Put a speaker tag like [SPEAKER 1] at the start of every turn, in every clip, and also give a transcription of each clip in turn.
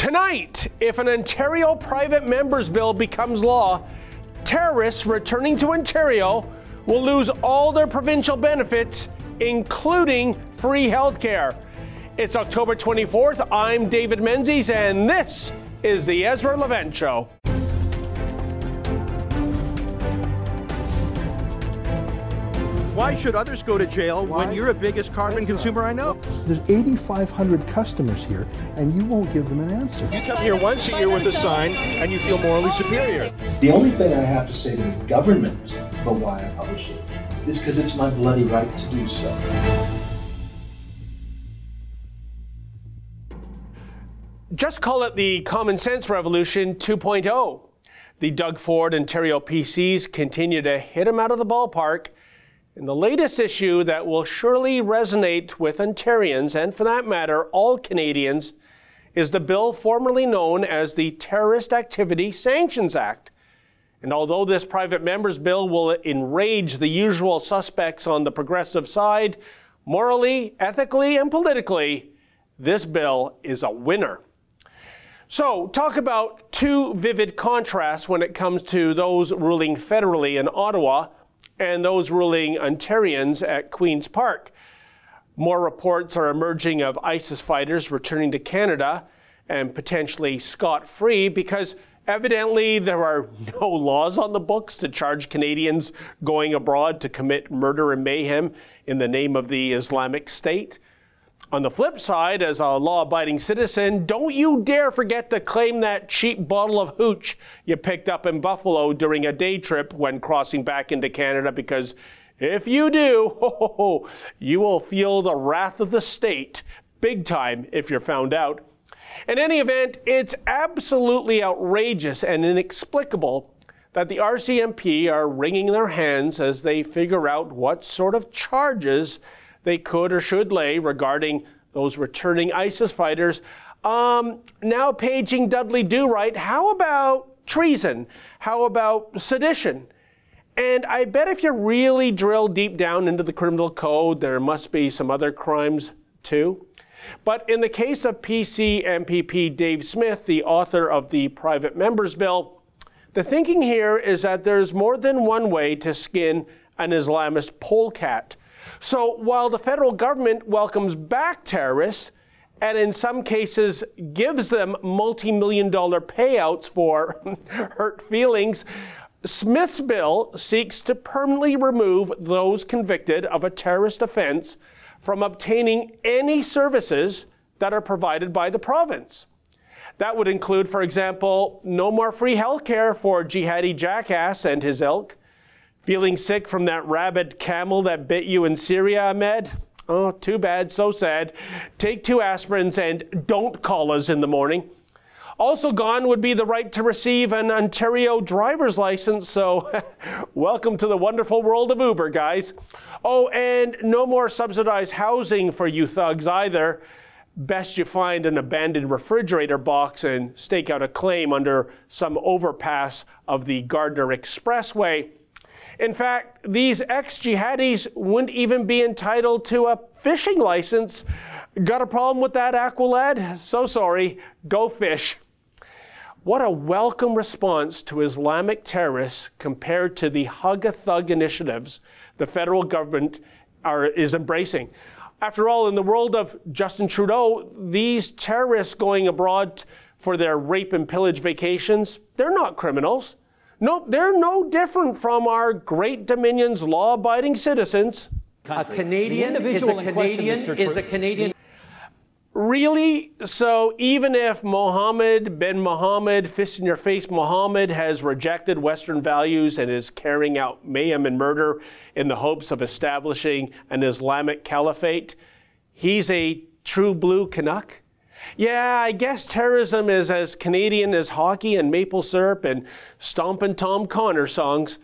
[SPEAKER 1] Tonight, if an Ontario private members bill becomes law, terrorists returning to Ontario will lose all their provincial benefits, including free health care. It's October 24th. I'm David Menzies, and this is the Ezra Levant Show.
[SPEAKER 2] Why should others go to jail Why? when you're the biggest carbon consumer I know?
[SPEAKER 3] There's 8,500 customers here, and you won't give them an answer.
[SPEAKER 2] You come here once a year with a sign, and you feel morally superior.
[SPEAKER 3] The only thing I have to say to the government about why I publish it is because it's my bloody right to do so.
[SPEAKER 1] Just call it the common sense revolution 2.0. The Doug Ford Ontario PCs continue to hit him out of the ballpark in the latest issue that will surely resonate with Ontarians, and for that matter, all Canadians, is the bill formerly known as the Terrorist Activity Sanctions Act. And although this private member's bill will enrage the usual suspects on the progressive side, morally, ethically, and politically, this bill is a winner. So, talk about two vivid contrasts when it comes to those ruling federally in Ottawa and those ruling Ontarians at Queen's Park. More reports are emerging of ISIS fighters returning to Canada and potentially scot free because evidently there are no laws on the books to charge Canadians going abroad to commit murder and mayhem in the name of the Islamic State. On the flip side, as a law abiding citizen, don't you dare forget to claim that cheap bottle of hooch you picked up in Buffalo during a day trip when crossing back into Canada, because if you do, ho, you will feel the wrath of the state big time if you're found out. In any event, it's absolutely outrageous and inexplicable that the RCMP are wringing their hands as they figure out what sort of charges they could or should lay regarding those returning ISIS fighters. Um, now paging Dudley Do Right, how about treason? How about sedition? And I bet if you really drill deep down into the criminal code, there must be some other crimes too. But in the case of PC MPP Dave Smith, the author of the Private Members Bill, the thinking here is that there's more than one way to skin an Islamist polecat. So while the federal government welcomes back terrorists, and in some cases gives them multi million dollar payouts for hurt feelings, Smith's bill seeks to permanently remove those convicted of a terrorist offense from obtaining any services that are provided by the province. That would include, for example, no more free health care for jihadi jackass and his ilk, Feeling sick from that rabid camel that bit you in Syria, Ahmed? Oh, too bad, so sad. Take two aspirins and don't call us in the morning. Also gone would be the right to receive an Ontario driver's license, so welcome to the wonderful world of Uber, guys. Oh, and no more subsidized housing for you thugs either. Best you find an abandoned refrigerator box and stake out a claim under some overpass of the Gardiner Expressway. In fact, these ex jihadis wouldn't even be entitled to a fishing license. Got a problem with that, Aqualad? So sorry. Go fish. What a welcome response to Islamic terrorists compared to the hug a thug initiatives the federal government are, is embracing. After all, in the world of Justin Trudeau, these terrorists going abroad for their rape and pillage vacations, they're not criminals. No, they're no different from our great Dominion's law abiding citizens.
[SPEAKER 4] A Canadian is a Canadian is a Canadian.
[SPEAKER 1] Really? So even if Mohammed bin Mohammed, fist in your face Mohammed, has rejected Western values and is carrying out mayhem and murder in the hopes of establishing an Islamic caliphate, he's a true blue Canuck? Yeah, I guess terrorism is as Canadian as hockey and maple syrup and stompin' Tom Connor songs.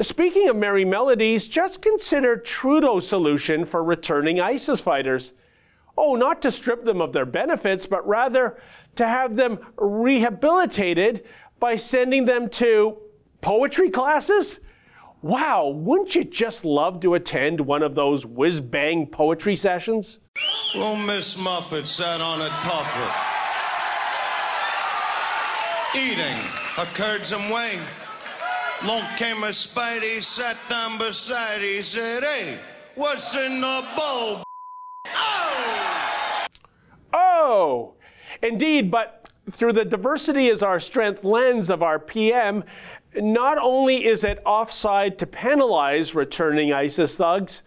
[SPEAKER 1] Speaking of merry melodies, just consider Trudeau's solution for returning ISIS fighters. Oh, not to strip them of their benefits, but rather to have them rehabilitated by sending them to poetry classes? Wow, wouldn't you just love to attend one of those whiz bang poetry sessions?
[SPEAKER 5] Well, Miss Muffet sat on a tuffet. eating a curds and whey. Long came a Spidey, sat down beside, he said, Hey, what's in the bowl? Oh!
[SPEAKER 1] Oh! Indeed, but through the diversity is our strength lens of our PM, not only is it offside to penalize returning ISIS thugs,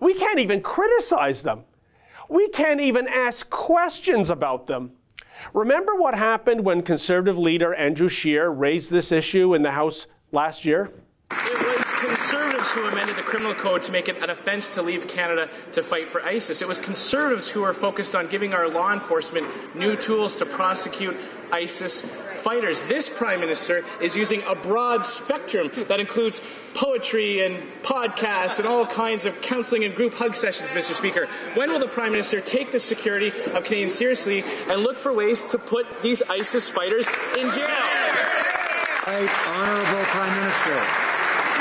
[SPEAKER 1] we can't even criticize them. We can't even ask questions about them. Remember what happened when Conservative leader Andrew Scheer raised this issue in the House last year?
[SPEAKER 6] Conservatives who amended the criminal code to make it an offense to leave Canada to fight for ISIS. It was conservatives who were focused on giving our law enforcement new tools to prosecute ISIS fighters. This prime minister is using a broad spectrum that includes poetry and podcasts and all kinds of counseling and group hug sessions, Mr. Speaker. When will the prime minister take the security of Canadians seriously and look for ways to put these ISIS fighters in jail?
[SPEAKER 4] Right, honourable prime minister.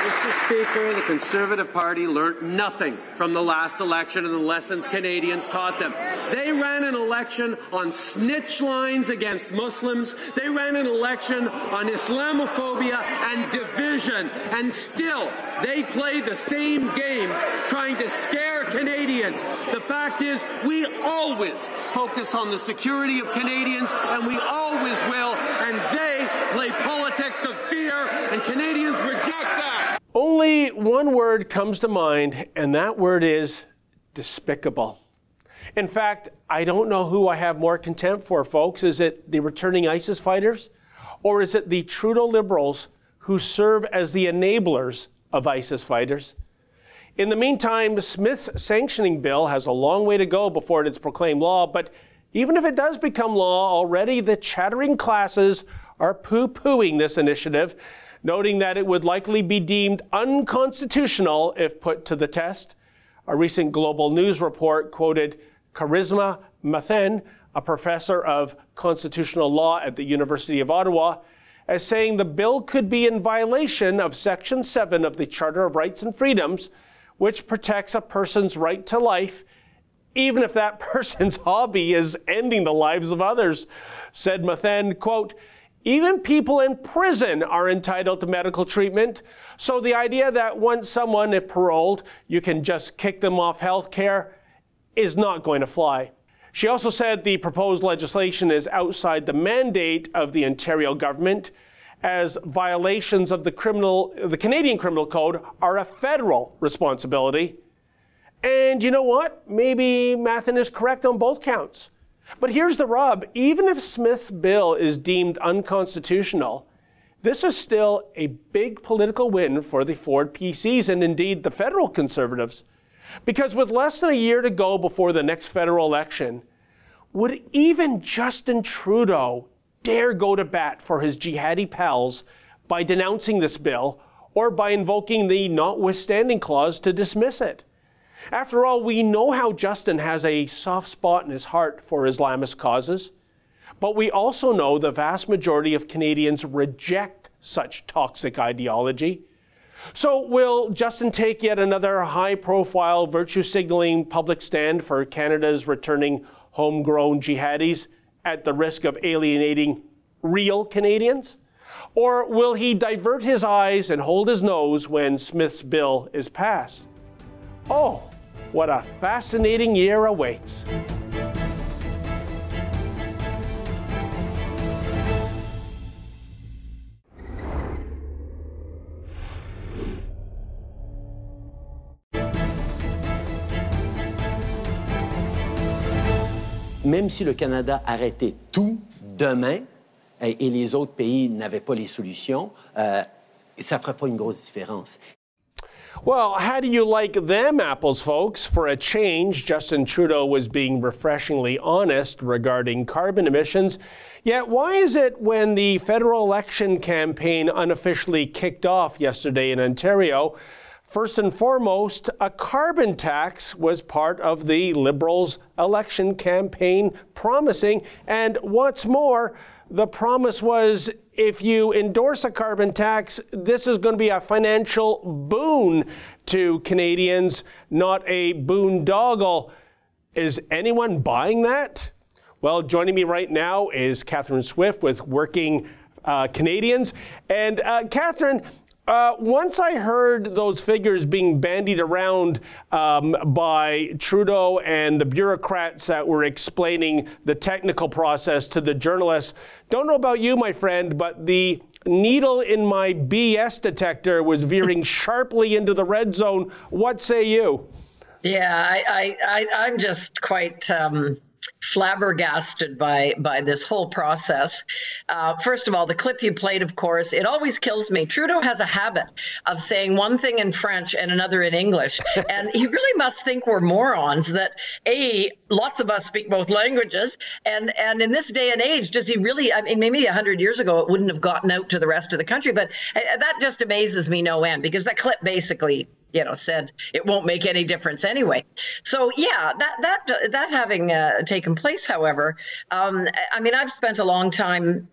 [SPEAKER 7] Mr. Speaker, the Conservative Party learnt nothing from the last election and the lessons Canadians taught them. They ran an election on snitch lines against Muslims. They ran an election on Islamophobia and division. And still, they play the same games trying to scare Canadians. The fact is, we always focus on the security of Canadians, and we always will. And they play politics of fear, and Canadians reject.
[SPEAKER 1] Only one word comes to mind, and that word is despicable. In fact, I don't know who I have more contempt for, folks. Is it the returning ISIS fighters? Or is it the Trudeau Liberals who serve as the enablers of ISIS fighters? In the meantime, Smith's sanctioning bill has a long way to go before it's proclaimed law, but even if it does become law, already the chattering classes are poo pooing this initiative noting that it would likely be deemed unconstitutional if put to the test. A recent Global News report quoted Carissima Mathen, a professor of constitutional law at the University of Ottawa, as saying the bill could be in violation of Section 7 of the Charter of Rights and Freedoms, which protects a person's right to life, even if that person's hobby is ending the lives of others. Said Mathen, quote, even people in prison are entitled to medical treatment. So the idea that once someone, if paroled, you can just kick them off health care is not going to fly. She also said the proposed legislation is outside the mandate of the Ontario government, as violations of the criminal, the Canadian Criminal Code are a federal responsibility. And you know what? Maybe Mathen is correct on both counts. But here's the rub even if Smith's bill is deemed unconstitutional, this is still a big political win for the Ford PCs and indeed the federal conservatives. Because with less than a year to go before the next federal election, would even Justin Trudeau dare go to bat for his jihadi pals by denouncing this bill or by invoking the notwithstanding clause to dismiss it? After all, we know how Justin has a soft spot in his heart for Islamist causes, but we also know the vast majority of Canadians reject such toxic ideology. So, will Justin take yet another high profile virtue signaling public stand for Canada's returning homegrown jihadis at the risk of alienating real Canadians? Or will he divert his eyes and hold his nose when Smith's bill is passed? Oh, what a fascinating year awaits.
[SPEAKER 8] Même si le Canada arrêtait tout demain et, les autres pays n'avaient pas les solutions, euh, ça ne ferait pas une grosse différence.
[SPEAKER 1] Well, how do you like them apples, folks? For a change, Justin Trudeau was being refreshingly honest regarding carbon emissions. Yet, why is it when the federal election campaign unofficially kicked off yesterday in Ontario, First and foremost, a carbon tax was part of the Liberals' election campaign promising. And what's more, the promise was if you endorse a carbon tax, this is going to be a financial boon to Canadians, not a boondoggle. Is anyone buying that? Well, joining me right now is Catherine Swift with Working uh, Canadians. And uh, Catherine, uh, once I heard those figures being bandied around um, by Trudeau and the bureaucrats that were explaining the technical process to the journalists, don't know about you, my friend, but the needle in my BS detector was veering sharply into the red zone. What say you?
[SPEAKER 9] Yeah, I, I, I am just quite um, flabbergasted by by this whole process. Uh, first of all, the clip you played, of course, it always kills me. Trudeau has a habit of saying one thing in French and another in English, and he really must think we're morons. That a lots of us speak both languages, and and in this day and age, does he really? I mean, maybe hundred years ago it wouldn't have gotten out to the rest of the country, but uh, that just amazes me no end because that clip basically you know said it won't make any difference anyway. So yeah that that that having uh, taken place however um, i mean i've spent a long time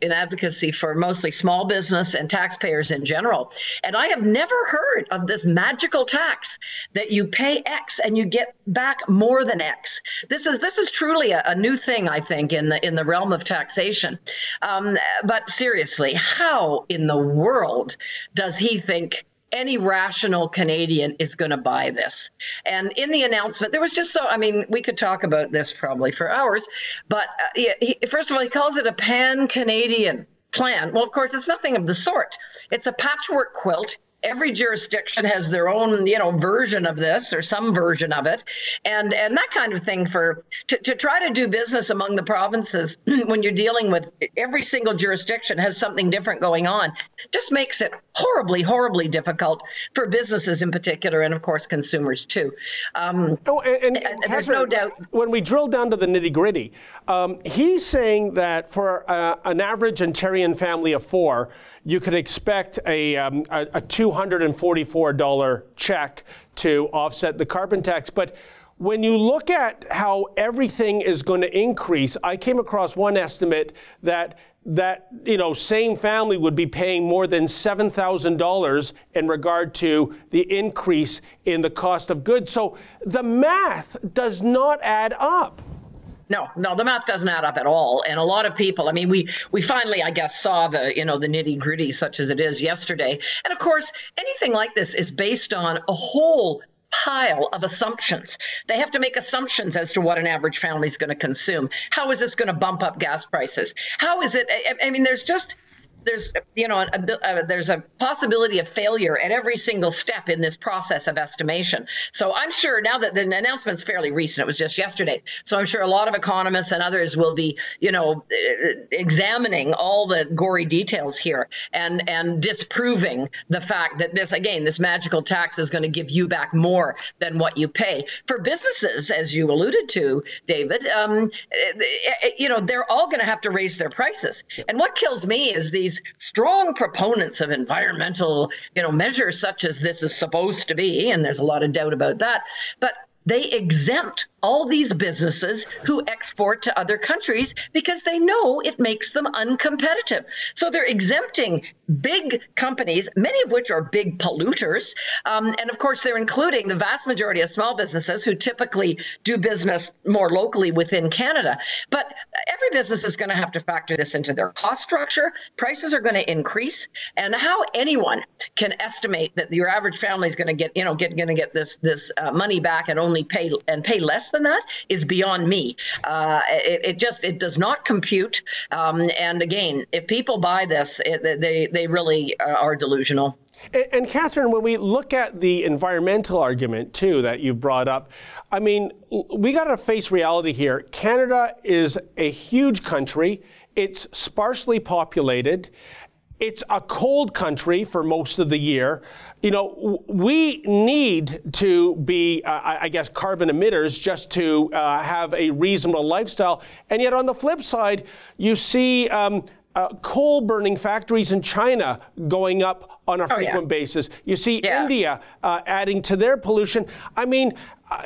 [SPEAKER 9] in advocacy for mostly small business and taxpayers in general and i have never heard of this magical tax that you pay x and you get back more than x. This is this is truly a, a new thing i think in the in the realm of taxation. Um, but seriously how in the world does he think any rational Canadian is going to buy this. And in the announcement, there was just so, I mean, we could talk about this probably for hours, but uh, he, first of all, he calls it a pan Canadian plan. Well, of course, it's nothing of the sort. It's a patchwork quilt every jurisdiction has their own you know version of this or some version of it. And and that kind of thing for to, to try to do business among the provinces when you're dealing with every single jurisdiction has something different going on just makes it horribly horribly difficult for businesses in particular and of course consumers too. Um,
[SPEAKER 1] oh, and, and there's no doubt when we drill down to the nitty gritty um, he's saying that for uh, an average ontarian family of four you could expect a, um, a, a $244 check to offset the carbon tax. But when you look at how everything is going to increase, I came across one estimate that that you know same family would be paying more than $7,000 in regard to the increase in the cost of goods. So the math does not add up.
[SPEAKER 9] No, no, the math doesn't add up at all. And a lot of people, I mean, we we finally, I guess, saw the you know the nitty gritty, such as it is yesterday. And of course, anything like this is based on a whole pile of assumptions. They have to make assumptions as to what an average family is going to consume. How is this going to bump up gas prices? How is it? I, I mean, there's just there's you know a, a, uh, there's a possibility of failure at every single step in this process of estimation. So I'm sure now that the announcement's fairly recent, it was just yesterday. So I'm sure a lot of economists and others will be you know uh, examining all the gory details here and and disproving the fact that this again this magical tax is going to give you back more than what you pay for businesses, as you alluded to, David. Um, eh, eh, you know they're all going to have to raise their prices. And what kills me is these these strong proponents of environmental, you know, measures such as this is supposed to be, and there's a lot of doubt about that. But they exempt all these businesses who export to other countries because they know it makes them uncompetitive. So they're exempting big companies, many of which are big polluters. Um, and of course, they're including the vast majority of small businesses who typically do business more locally within Canada. But every business is going to have to factor this into their cost structure. Prices are going to increase. And how anyone can estimate that your average family is going to get, you know, get going to get this this uh, money back and only pay and pay less than that is beyond me. Uh, it, it, just it does not compute. Um, and again, if people buy this, it, they they really uh, are delusional.
[SPEAKER 1] And, and, Catherine, when we look at the environmental argument too that you've brought up, I mean, we got to face reality here. Canada is a huge country. It's sparsely populated. It's a cold country for most of the year you know, we need to be, uh, I guess, carbon emitters just to uh, have a reasonable lifestyle. And yet, on the flip side, you see um, uh, coal burning factories in China going up on a frequent oh, yeah. basis. You see yeah. India uh, adding to their pollution. I mean,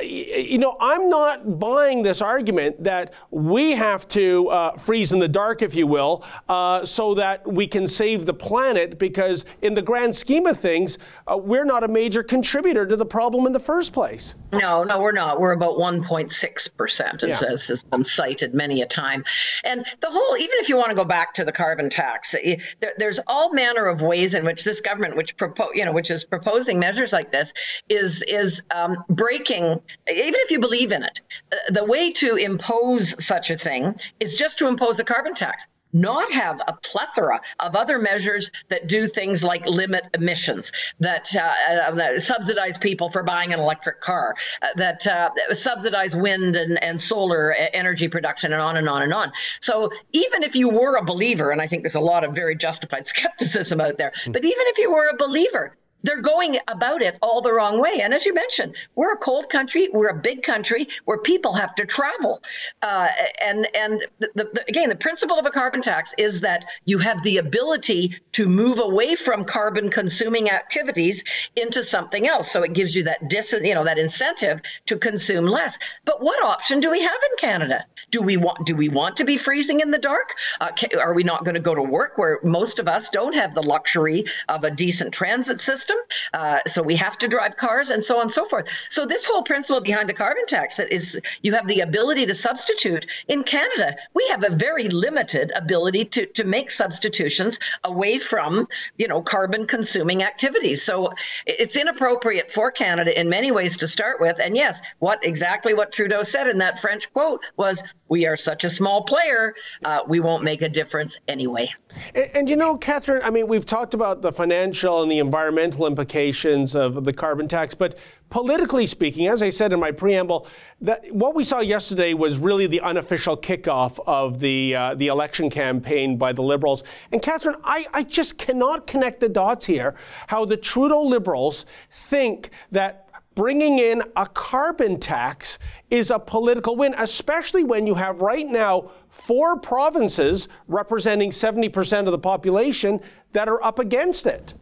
[SPEAKER 1] you know, I'm not buying this argument that we have to uh, freeze in the dark, if you will, uh, so that we can save the planet, because in the grand scheme of things, uh, we're not a major contributor to the problem in the first place.
[SPEAKER 9] No, no, we're not. We're about 1.6%, as, yeah. as has been cited many a time. And the whole, even if you want to go back to the carbon tax, there, there's all manner of ways in which this government, which propose, you know, which is proposing measures like this, is is um, breaking even if you believe in it, uh, the way to impose such a thing is just to impose a carbon tax not have a plethora of other measures that do things like limit emissions, that, uh, uh, subsidize people for buying an electric car, uh, that uh, subsidize wind and, and solar energy production, and on and on and on. So even if you were a believer, and I think there's a lot of very justified skepticism out there, but even if you were a believer, they're going about it all the wrong way. And as you mentioned, we're a cold country, we're a big country where people have to travel. Uh, and and the, the, again, the principle of a carbon tax is that you have the ability to move away from carbon consuming activities into something else. So it gives you that dis, you know, that incentive to consume less. But what option do we have in Canada? Do we want do we want to be freezing in the dark? Uh, are we not going to go to work where most of us don't have the luxury of a decent transit system? System. Uh, so we have to drive cars and so on and so forth. So this whole principle behind the carbon tax that is you have the ability to substitute in Canada, we have a very limited ability to, to make substitutions away from, you know, carbon consuming activities. So it's inappropriate for Canada in many ways to start with. And yes, what exactly what Trudeau said in that French quote was, we are such a small player, uh, we won't make a difference anyway.
[SPEAKER 1] And, and you know, Catherine, I mean, we've talked about the financial and the environmental implications of the carbon tax. But politically speaking, as I said in my preamble, that what we saw yesterday was really the unofficial kickoff of the uh, the election campaign by the Liberals. And Catherine, I, I just cannot connect the dots here. How the Trudeau Liberals think that bringing in a carbon tax is a political win, especially when you have right now four provinces representing 70% of the population that are up against it.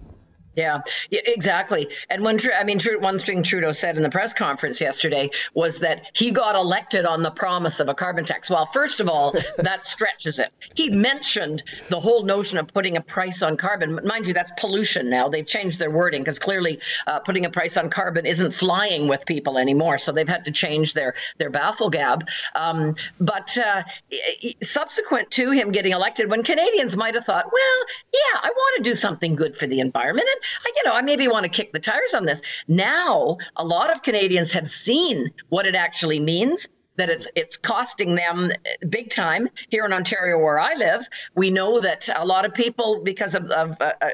[SPEAKER 9] Yeah, yeah, exactly. And when I mean, one thing Trudeau said in the press conference yesterday was that he got elected on the promise of a carbon tax. Well, first of all, that stretches it. He mentioned the whole notion of putting a price on carbon. Mind you, that's pollution now. They've changed their wording because clearly uh, putting a price on carbon isn't flying with people anymore. So they've had to change their their baffle gab. Um, but uh, subsequent to him getting elected, when Canadians might have thought, well, yeah, I want to do something good for the environment. And you know, I maybe want to kick the tires on this. Now, a lot of Canadians have seen what it actually means that it's it's costing them big time here in Ontario where I live. We know that a lot of people because of, of uh, uh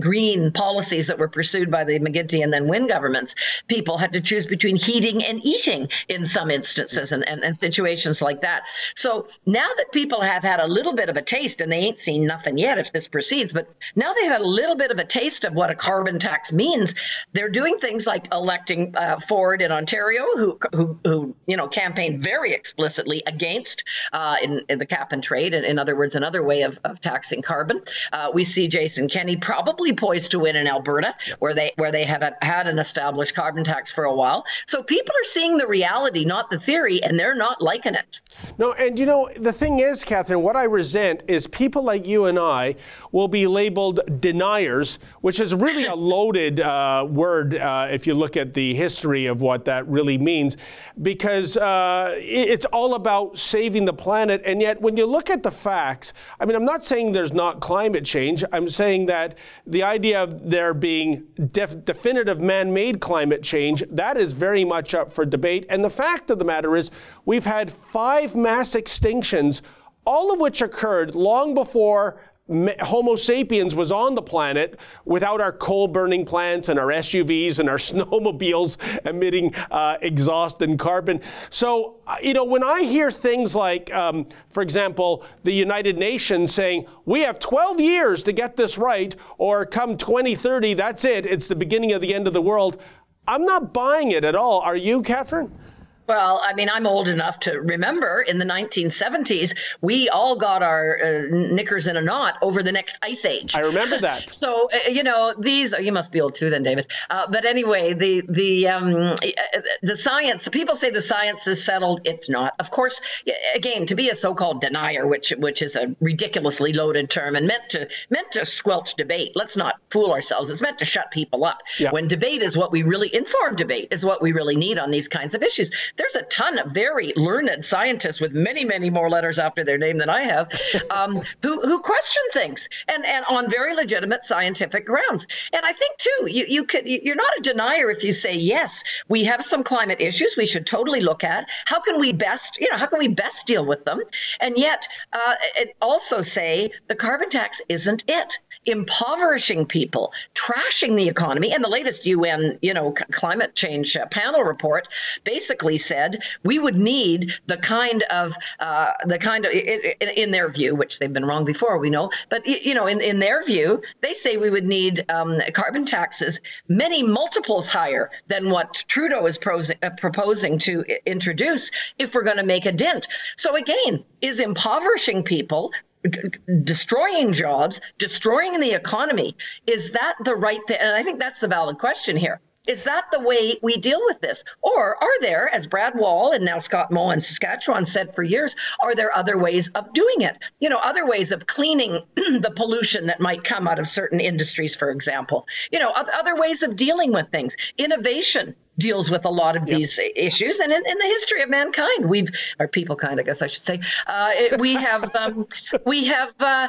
[SPEAKER 9] green policies that were pursued by the McGuinty and then Wynne governments, people had to choose between heating and eating in some instances and, and, and situations like that. So now that people have had a little bit of a taste, and they ain't seen nothing yet if this proceeds, but now they've had a little bit of a taste of what a carbon tax means, they're doing things like electing uh, Ford in Ontario, who, who, who, you know, campaigned very explicitly against uh, in, in, the cap and trade, in, in other words, another way of, of taxing carbon. Uh, we see Jason Kenney probably poised to win in Alberta, where they where they have had an established carbon tax for a while. So people are seeing the reality, not the theory, and they're not liking it.
[SPEAKER 1] No, and you know the thing is, Catherine, what I resent is people like you and I will be labeled deniers, which is really a loaded uh, word uh, if you look at the history of what that really means, because uh, it's all about saving the planet, and yet when you look at the facts, I mean, I'm not saying there's not climate change. I'm saying that the idea of there being def- definitive man made climate change, that is very much up for debate. And the fact of the matter is, we've had five mass extinctions, all of which occurred long before Homo sapiens was on the planet without our coal burning plants and our SUVs and our snowmobiles emitting uh, exhaust and carbon. So, uh, you know, when I hear things like, um, for example, the United Nations saying, we have 12 years to get this right, or come 2030, that's it, it's the beginning of the end of the world, I'm not buying it at all. Are you, Catherine?
[SPEAKER 9] Well, I mean, I'm old enough to remember in the 1970s, we all got our uh, knickers in a knot over the next ice age.
[SPEAKER 1] I remember that.
[SPEAKER 9] so, uh, you know, these you must be old too, then, David. Uh, but anyway, the the um, uh, the science. The people say the science is settled. It's not. Of course, again, to be a so-called denier, which which is a ridiculously loaded term and meant to meant to squelch debate. Let's not fool ourselves. It's meant to shut people up. Yeah. When debate is what we really informed debate is what we really need on these kinds of issues there's a ton of very learned scientists with many, many more letters after their name than I have, um, who who question things and and on very legitimate scientific grounds. And I think too, you you could you're not a denier if you say yes, we have some climate issues we should totally look at. How can we best you know how can we best deal with them? And yet uh, also say the carbon tax isn't it impoverishing people, trashing the economy. And the latest UN, you know, climate change uh, panel report basically said we would need the kind of uh, the kind of in, their view, which they've been wrong before, we know, but you know, in, in their view, they say we would need um, carbon taxes many multiples higher than what Trudeau is pros- uh, proposing to introduce if we're going to make a dent. So again, is impoverishing people destroying jobs, destroying the economy. Is that the right thing? And I think that's the valid question here. Is that the way we deal with this? Or are there, as Brad Wall and now Scott Moe in Saskatchewan said for years, are there other ways of doing it? You know, other ways of cleaning the pollution that might come out of certain industries, for example. You know, other ways of dealing with things. Innovation deals with a lot of these issues. And in, in, the history of mankind, we've, or people kind, I guess I should say, uh, we have, um, we have, uh,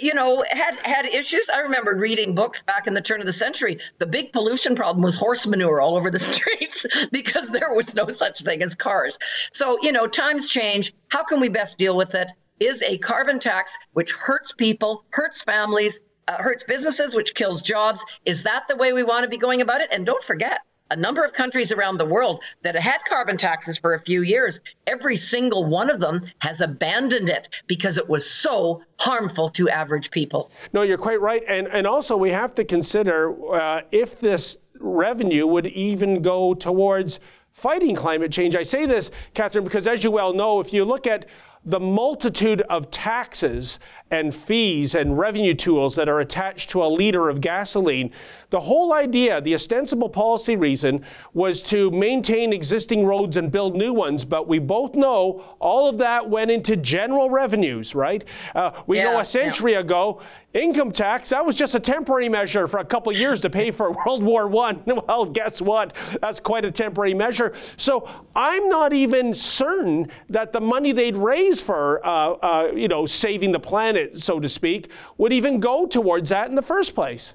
[SPEAKER 9] you know, had had issues. I remember reading books back in the turn of the century. The big pollution problem was horse manure all over the streets because there was no such thing as cars. So, you know, times change. How can we best deal with it? Is a carbon tax which hurts people, hurts families, uh, hurts businesses, which kills jobs. Is that the way we want to be going about it? And don't forget, a number of countries around the world that had carbon taxes for a few years, every single one of them has abandoned it because it was so harmful to average people.
[SPEAKER 1] No, you're quite right. And, and also, we have to consider uh, if this revenue would even go towards fighting climate change. I say this, Catherine, because as you well know, if you look at the multitude of taxes and fees and revenue tools that are attached to a liter of gasoline, the whole idea, the ostensible policy reason, was to maintain existing roads and build new ones. But we both know all of that went into general revenues, right? Uh, we yeah, know a century yeah. ago, income tax, that was just a temporary measure for a couple of years to pay for World War I. Well, guess what? That's quite a temporary measure. So I'm not even certain that the money they'd raise for, uh, uh, you know, saving the planet, so to speak, would even go towards that in the first place.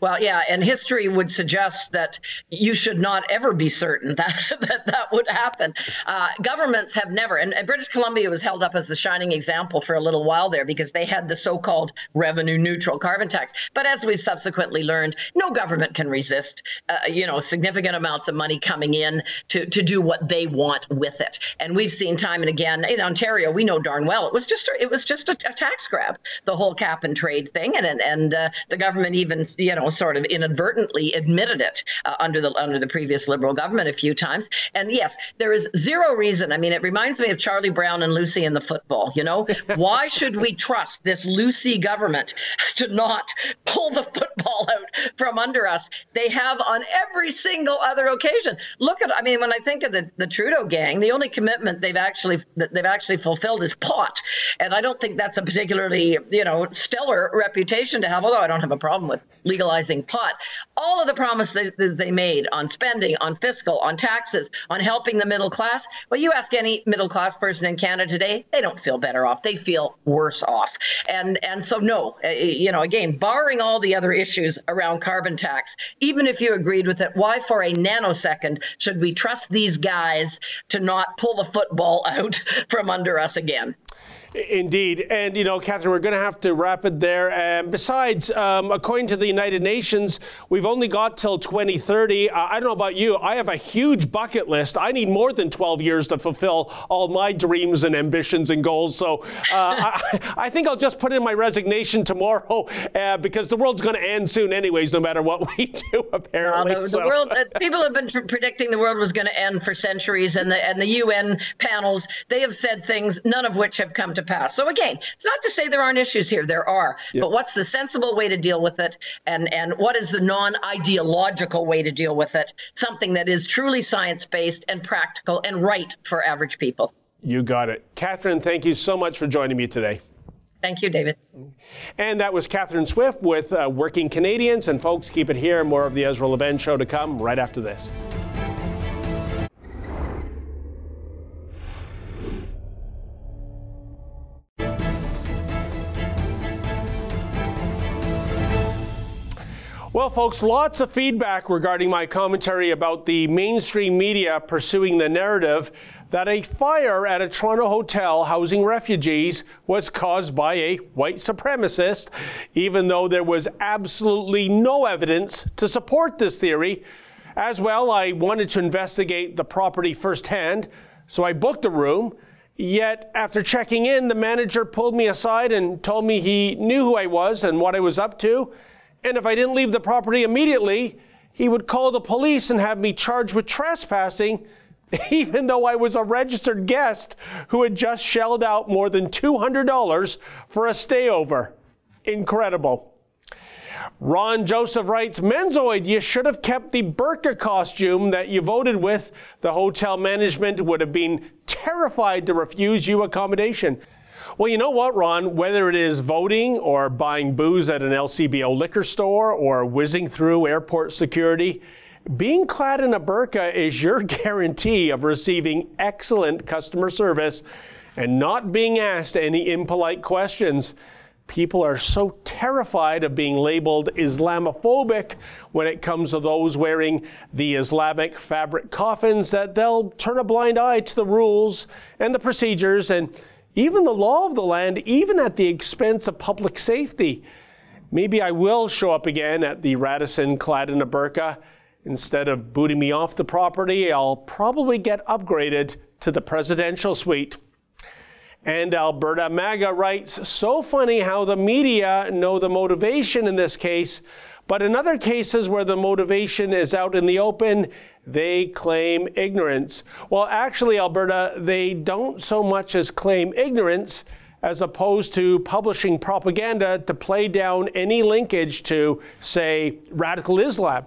[SPEAKER 9] Well, yeah, and history would suggest that you should not ever be certain that that, that would happen. Uh, governments have never, and, and, British Columbia was held up as the shining example for a little while there because they had the so-called revenue neutral carbon tax. But as we've subsequently learned, no government can resist, uh, you know, significant amounts of money coming in to to do what they want with it. And we've seen time and again in Ontario, we know darn well it was just a, it was just a, a tax grab, the whole cap and trade thing, and and, and uh, the government even you know sort of inadvertently admitted it uh, under the under the previous Liberal government a few times. And yes, there is zero reason. I mean, it reminds me of Charlie Brown and Lucy in the football. You know, why should we trust this Lucy government to not pull the football out from under us? They have on every single other occasion. Look at, I mean, when I think of the, the Trudeau gang, the only commitment they've actually they've actually fulfilled is pot, and I don't think that's a particularly you know stellar reputation to have. Although I don't have a problem with All of the promises that they made on spending, on fiscal, on taxes, on helping the middle class. Well, you ask any middle class person in Canada today, they don't feel better off. They feel worse off. And and so no, uh, you know, again, barring all the other issues around carbon tax, even if you agreed with it, why for a nanosecond should we trust these guys to not pull the football out from under us again?
[SPEAKER 1] Indeed. And, you know, Catherine, we're going to have to wrap it there. And besides, um, according to the United Nations, we've only got till 2030. Uh, I don't know about you. I have a huge bucket list. I need more than 12 years to fulfill all my dreams and ambitions and goals. So uh, I, I, think I'll just put in my resignation tomorrow uh, because the world's going to end soon, anyways, no matter what we do, apparently.
[SPEAKER 9] Well, the, the world, uh, people have been predicting the world was going to end for centuries, and the, and the UN panels, they have said things, none of which have come to pass. So again, it's not to say there aren't issues here. There are. Yep. But what's the sensible way to deal with it? And and what is the non-ideological way to deal with it? Something that is truly science-based and practical and right for average people.
[SPEAKER 1] You got it. Catherine, thank you so much for joining me today.
[SPEAKER 9] Thank you, David.
[SPEAKER 1] And that was Catherine Swift with uh, Working Canadians. And folks, keep it here. More of the Ezra Levant show to come right after this. Well, folks, lots of feedback regarding my commentary about the mainstream media pursuing the narrative that a fire at a Toronto hotel housing refugees was caused by a white supremacist, even though there was absolutely no evidence to support this theory. As well, I wanted to investigate the property firsthand, so I booked a room. Yet, after checking in, the manager pulled me aside and told me he knew who I was and what I was up to and if I didn't leave the property immediately, he would call the police and have me charged with trespassing, even though I was a registered guest who had just shelled out more than $200 for a stayover. Incredible. Ron Joseph writes, Menzoid, you should have kept the burqa costume that you voted with. The hotel management would have been terrified to refuse you accommodation. Well, you know what, Ron? Whether it is voting or buying booze at an LCBO liquor store or whizzing through airport security, being clad in a burqa is your guarantee of receiving excellent customer service and not being asked any impolite questions. People are so terrified of being labeled Islamophobic when it comes to those wearing the Islamic fabric coffins that they'll turn a blind eye to the rules and the procedures and even the law of the land, even at the expense of public safety. Maybe I will show up again at the Radisson clad in a burqa. Instead of booting me off the property, I'll probably get upgraded to the presidential suite. And Alberta MAGA writes, so funny how the media know the motivation in this case, but in other cases where the motivation is out in the open, they claim ignorance. Well, actually, Alberta, they don't so much as claim ignorance as opposed to publishing propaganda to play down any linkage to, say, radical Islam.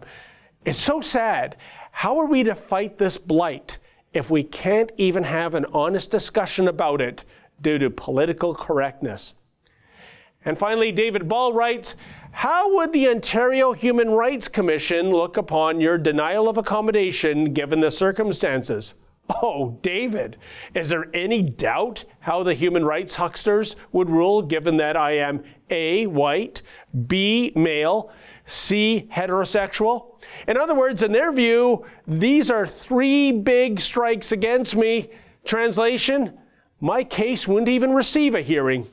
[SPEAKER 1] It's so sad. How are we to fight this blight if we can't even have an honest discussion about it due to political correctness? And finally, David Ball writes, how would the Ontario Human Rights Commission look upon your denial of accommodation given the circumstances? Oh, David, is there any doubt how the human rights hucksters would rule given that I am A, white, B, male, C, heterosexual? In other words, in their view, these are three big strikes against me. Translation, my case wouldn't even receive a hearing.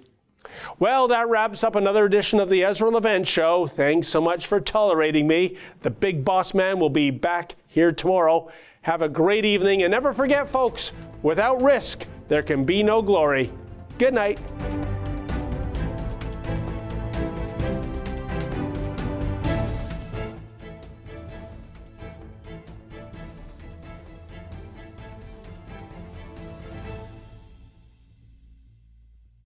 [SPEAKER 1] Well, that wraps up another edition of the Ezra Levant Show. Thanks so much for tolerating me. The big boss man will be back here tomorrow. Have a great evening, and never forget, folks, without risk, there can be no glory. Good night.